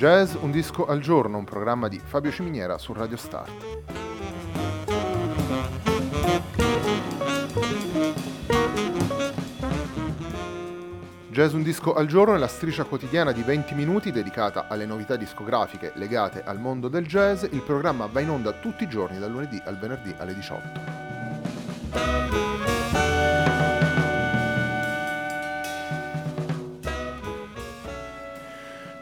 Jazz, un disco al giorno, un programma di Fabio Ciminiera su Radio Start. Jazz un disco al giorno è la striscia quotidiana di 20 minuti dedicata alle novità discografiche legate al mondo del jazz. Il programma va in onda tutti i giorni dal lunedì al venerdì alle 18.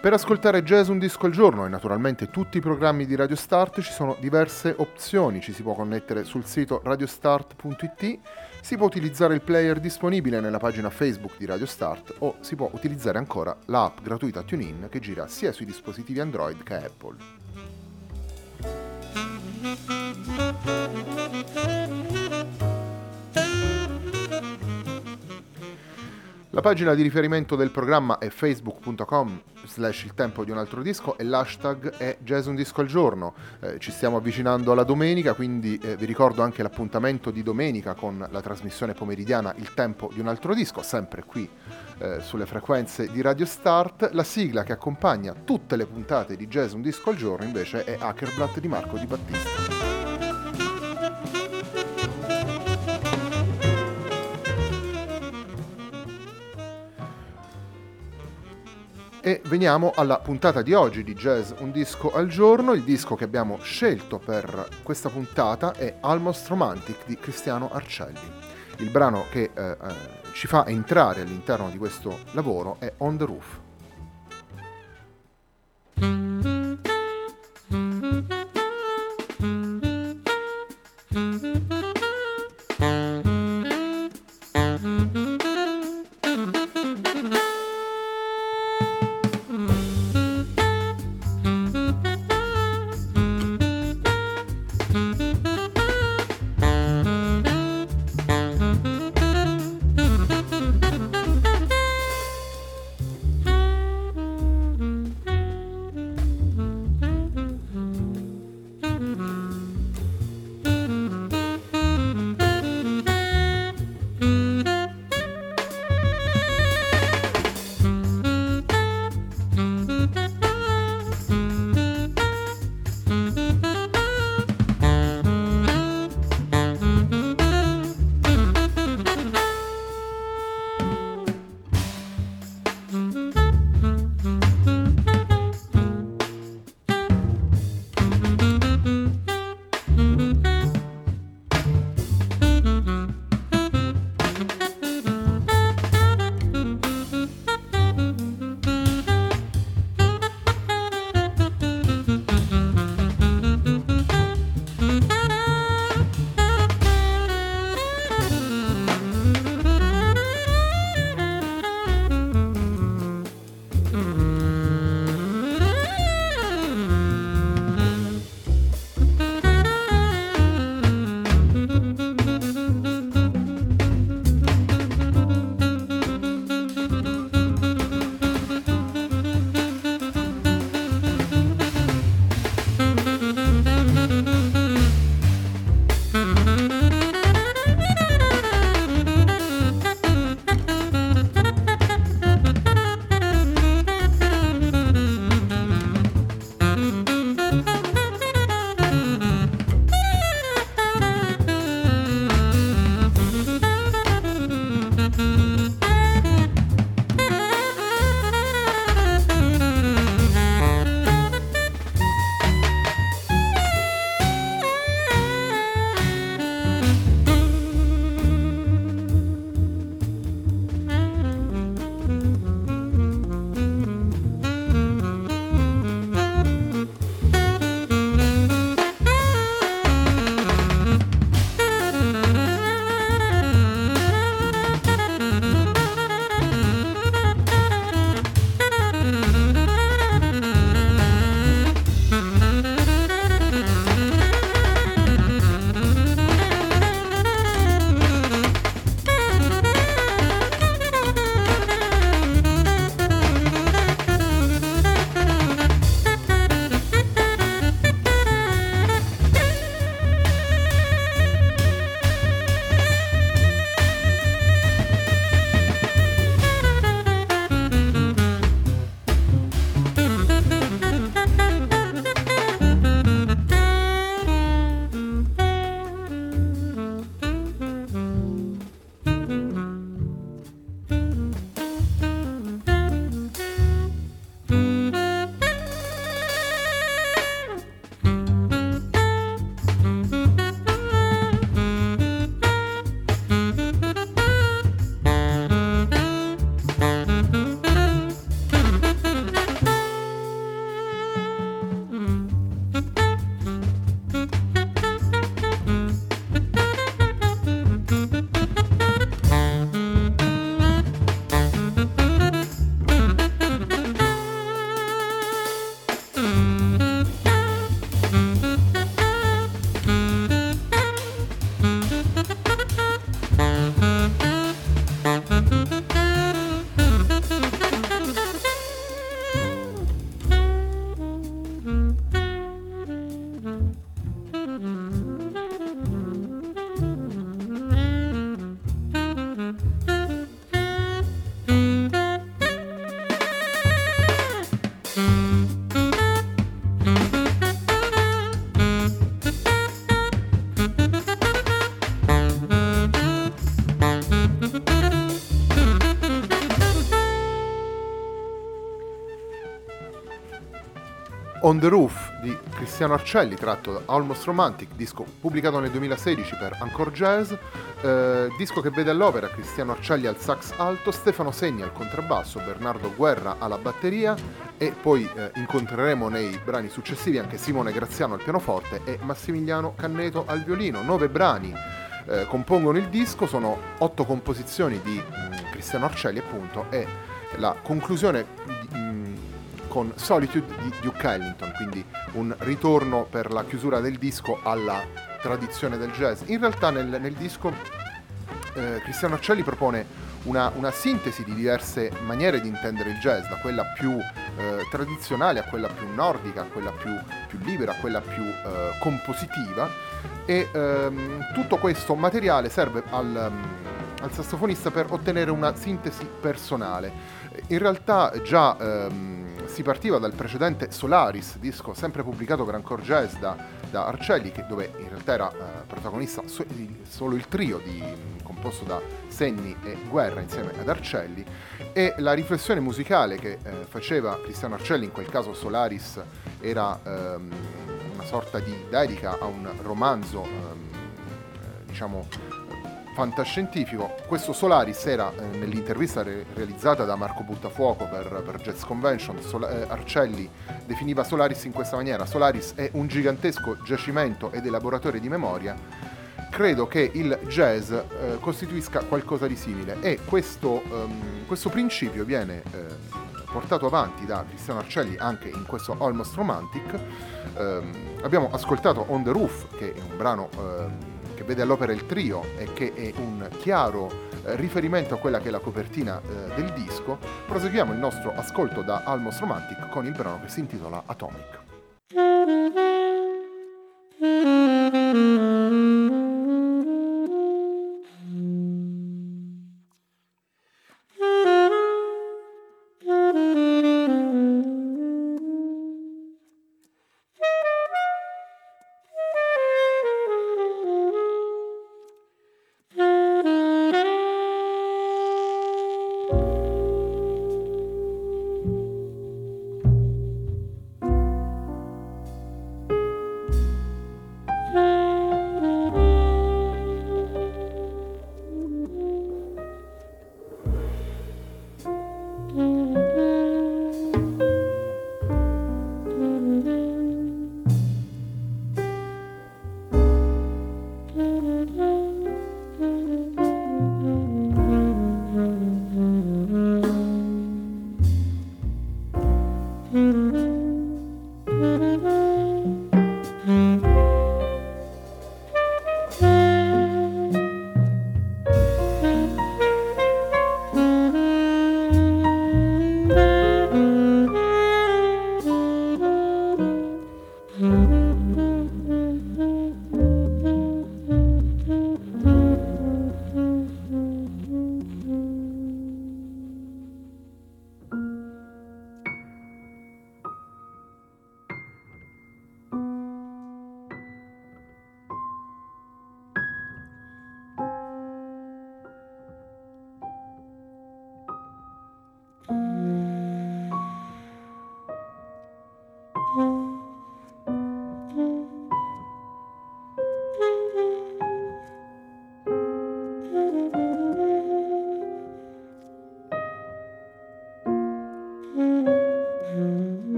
Per ascoltare jazz un disco al giorno e naturalmente tutti i programmi di Radio Start ci sono diverse opzioni, ci si può connettere sul sito radiostart.it, si può utilizzare il player disponibile nella pagina Facebook di Radio Start o si può utilizzare ancora l'app gratuita TuneIn che gira sia sui dispositivi Android che Apple. La pagina di riferimento del programma è facebook.com slash il tempo di un altro disco e l'hashtag è jazz un disco al giorno. Eh, ci stiamo avvicinando alla domenica, quindi eh, vi ricordo anche l'appuntamento di domenica con la trasmissione pomeridiana Il tempo di un altro disco, sempre qui eh, sulle frequenze di Radio Start. La sigla che accompagna tutte le puntate di jazz un disco al giorno invece è Hackerblatt di Marco Di Battista. E veniamo alla puntata di oggi di Jazz Un disco al giorno. Il disco che abbiamo scelto per questa puntata è Almost Romantic di Cristiano Arcelli. Il brano che eh, eh, ci fa entrare all'interno di questo lavoro è On the Roof. On the Roof di Cristiano Arcelli, tratto da Almost Romantic, disco pubblicato nel 2016 per Encore Jazz, eh, disco che vede all'opera Cristiano Arcelli al sax alto, Stefano Segni al contrabbasso, Bernardo Guerra alla batteria e poi eh, incontreremo nei brani successivi anche Simone Graziano al pianoforte e Massimiliano Canneto al violino. Nove brani eh, compongono il disco, sono otto composizioni di mh, mm, Cristiano Arcelli appunto e la conclusione mh, mm, con Solitude di Duke Ellington, quindi un ritorno per la chiusura del disco alla tradizione del jazz. In realtà nel, nel disco eh, Cristiano Arcelli propone una, una, sintesi di diverse maniere di intendere il jazz, da quella più eh, tradizionale a quella più nordica, a quella più, più libera, a quella più eh, compositiva e ehm, tutto questo materiale serve al, al sassofonista per ottenere una sintesi personale. In realtà già ehm, si partiva dal precedente Solaris, disco sempre pubblicato per Encore Jazz da, da Arcelli, che, dove in realtà era eh, protagonista so, solo il trio di, composto da Senni e Guerra insieme ad Arcelli, e la riflessione musicale che eh, faceva Cristiano Arcelli, in quel caso Solaris era ehm, una sorta di dedica a un romanzo, ehm, eh, diciamo, fantascientifico. Questo Solaris era eh, nell'intervista re- realizzata da Marco Buttafuoco per, per Jazz Convention, Sol- eh, Arcelli definiva Solaris in questa maniera. Solaris è un gigantesco giacimento ed elaboratore di memoria. Credo che il jazz eh, costituisca qualcosa di simile e questo, um, questo principio viene eh, portato avanti da Cristiano Arcelli anche in questo Almost Romantic. Um, abbiamo ascoltato On the Roof, che è un brano... Che vede all'opera il trio e che è un chiaro eh, riferimento a quella che è la copertina eh, del disco, proseguiamo il nostro ascolto da Almost Romantic con il brano che si intitola Atomic.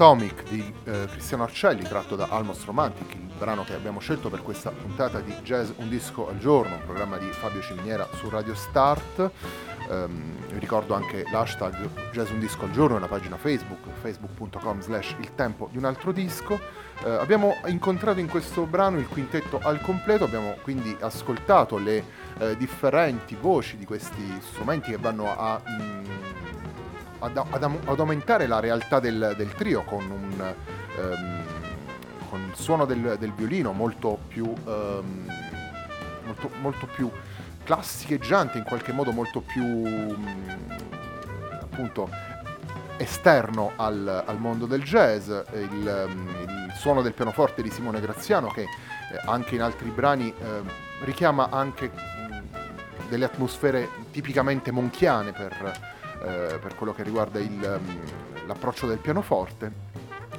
Atomic di eh, Cristiano Arcelli, tratto da Almost Romantic, il brano che abbiamo scelto per questa puntata di Jazz Un Disco al Giorno, un programma di Fabio Ciminiera su Radio Start. Um, vi ricordo anche l'hashtag Jazz Un Disco al Giorno e la pagina Facebook, facebook.com slash il tempo di un altro disco. Uh, abbiamo incontrato in questo brano il quintetto al completo, abbiamo quindi ascoltato le uh, differenti voci di questi strumenti che vanno a... Mm, ad, ad, ad, aumentare la realtà del, del trio con, un, um, con il suono del, del, violino molto più, um, molto, molto più classicheggiante, in qualche modo molto più um, appunto esterno al, al, mondo del jazz, il, il, suono del pianoforte di Simone Graziano che eh, anche in altri brani eh, richiama anche delle atmosfere tipicamente monchiane per, eh, per quello che riguarda il, um, l'approccio del pianoforte,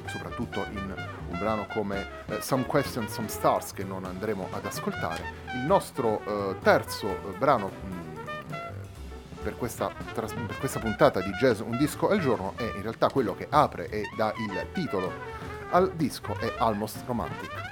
soprattutto in un brano come eh, Some Questions, Some Stars che non andremo ad ascoltare. Il nostro eh, terzo eh, brano mm, eh, per questa, per questa puntata di Jazz Un disco al giorno è in realtà quello che apre e dà il titolo al disco, è Almost Romantic.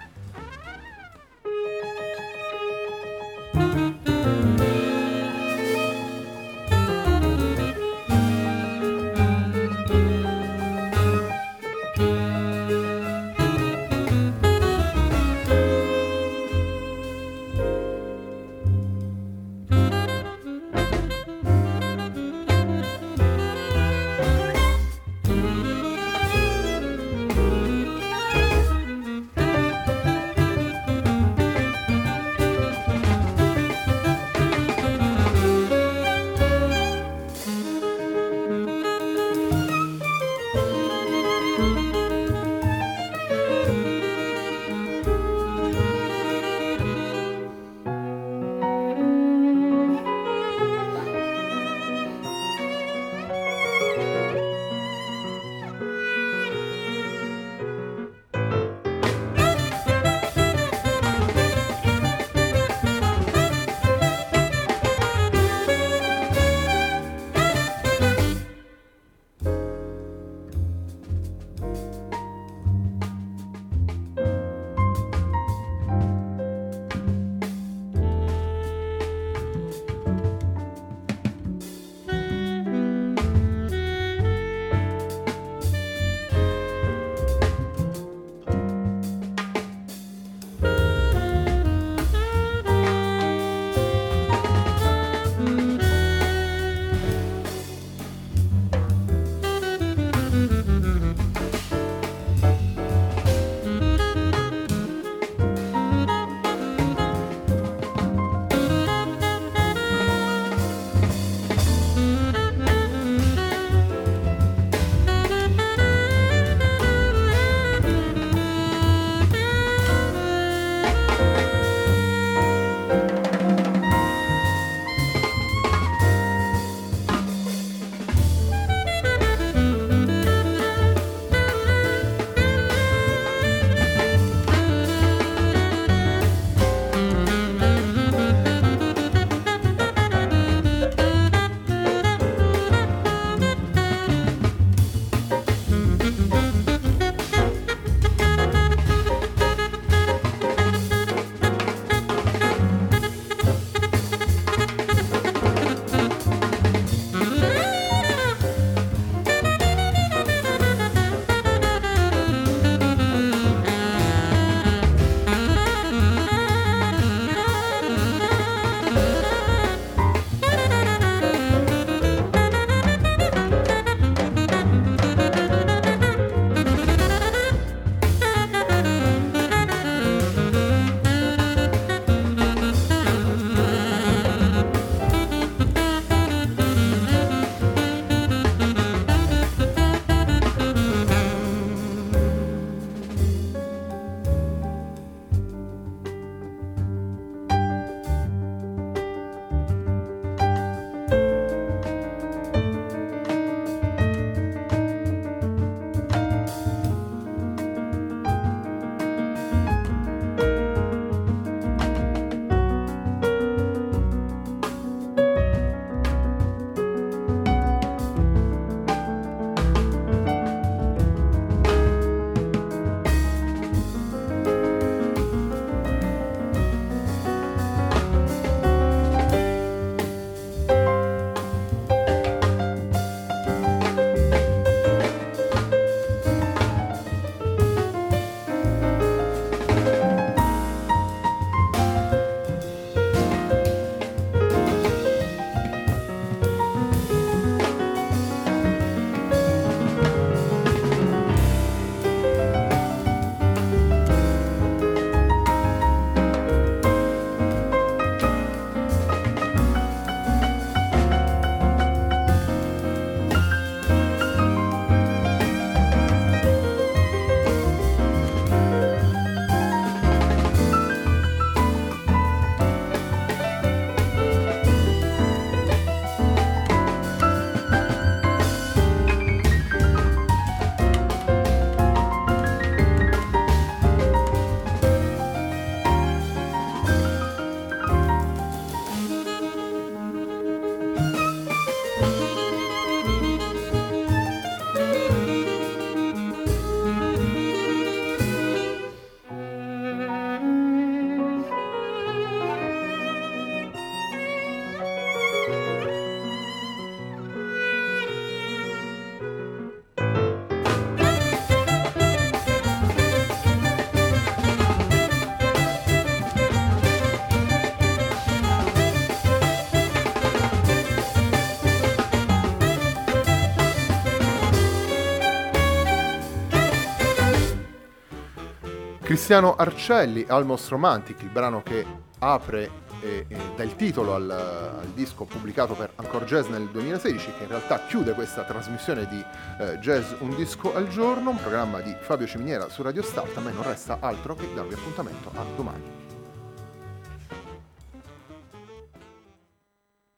Cristiano Arcelli, Almost Romantic, il brano che apre e, dà il titolo al, al, disco pubblicato per Encore Jazz nel 2016, che in realtà chiude questa trasmissione di eh, Jazz Un Disco al Giorno, un programma di Fabio Ciminiera su Radio Start. A me non resta altro che darvi appuntamento a domani.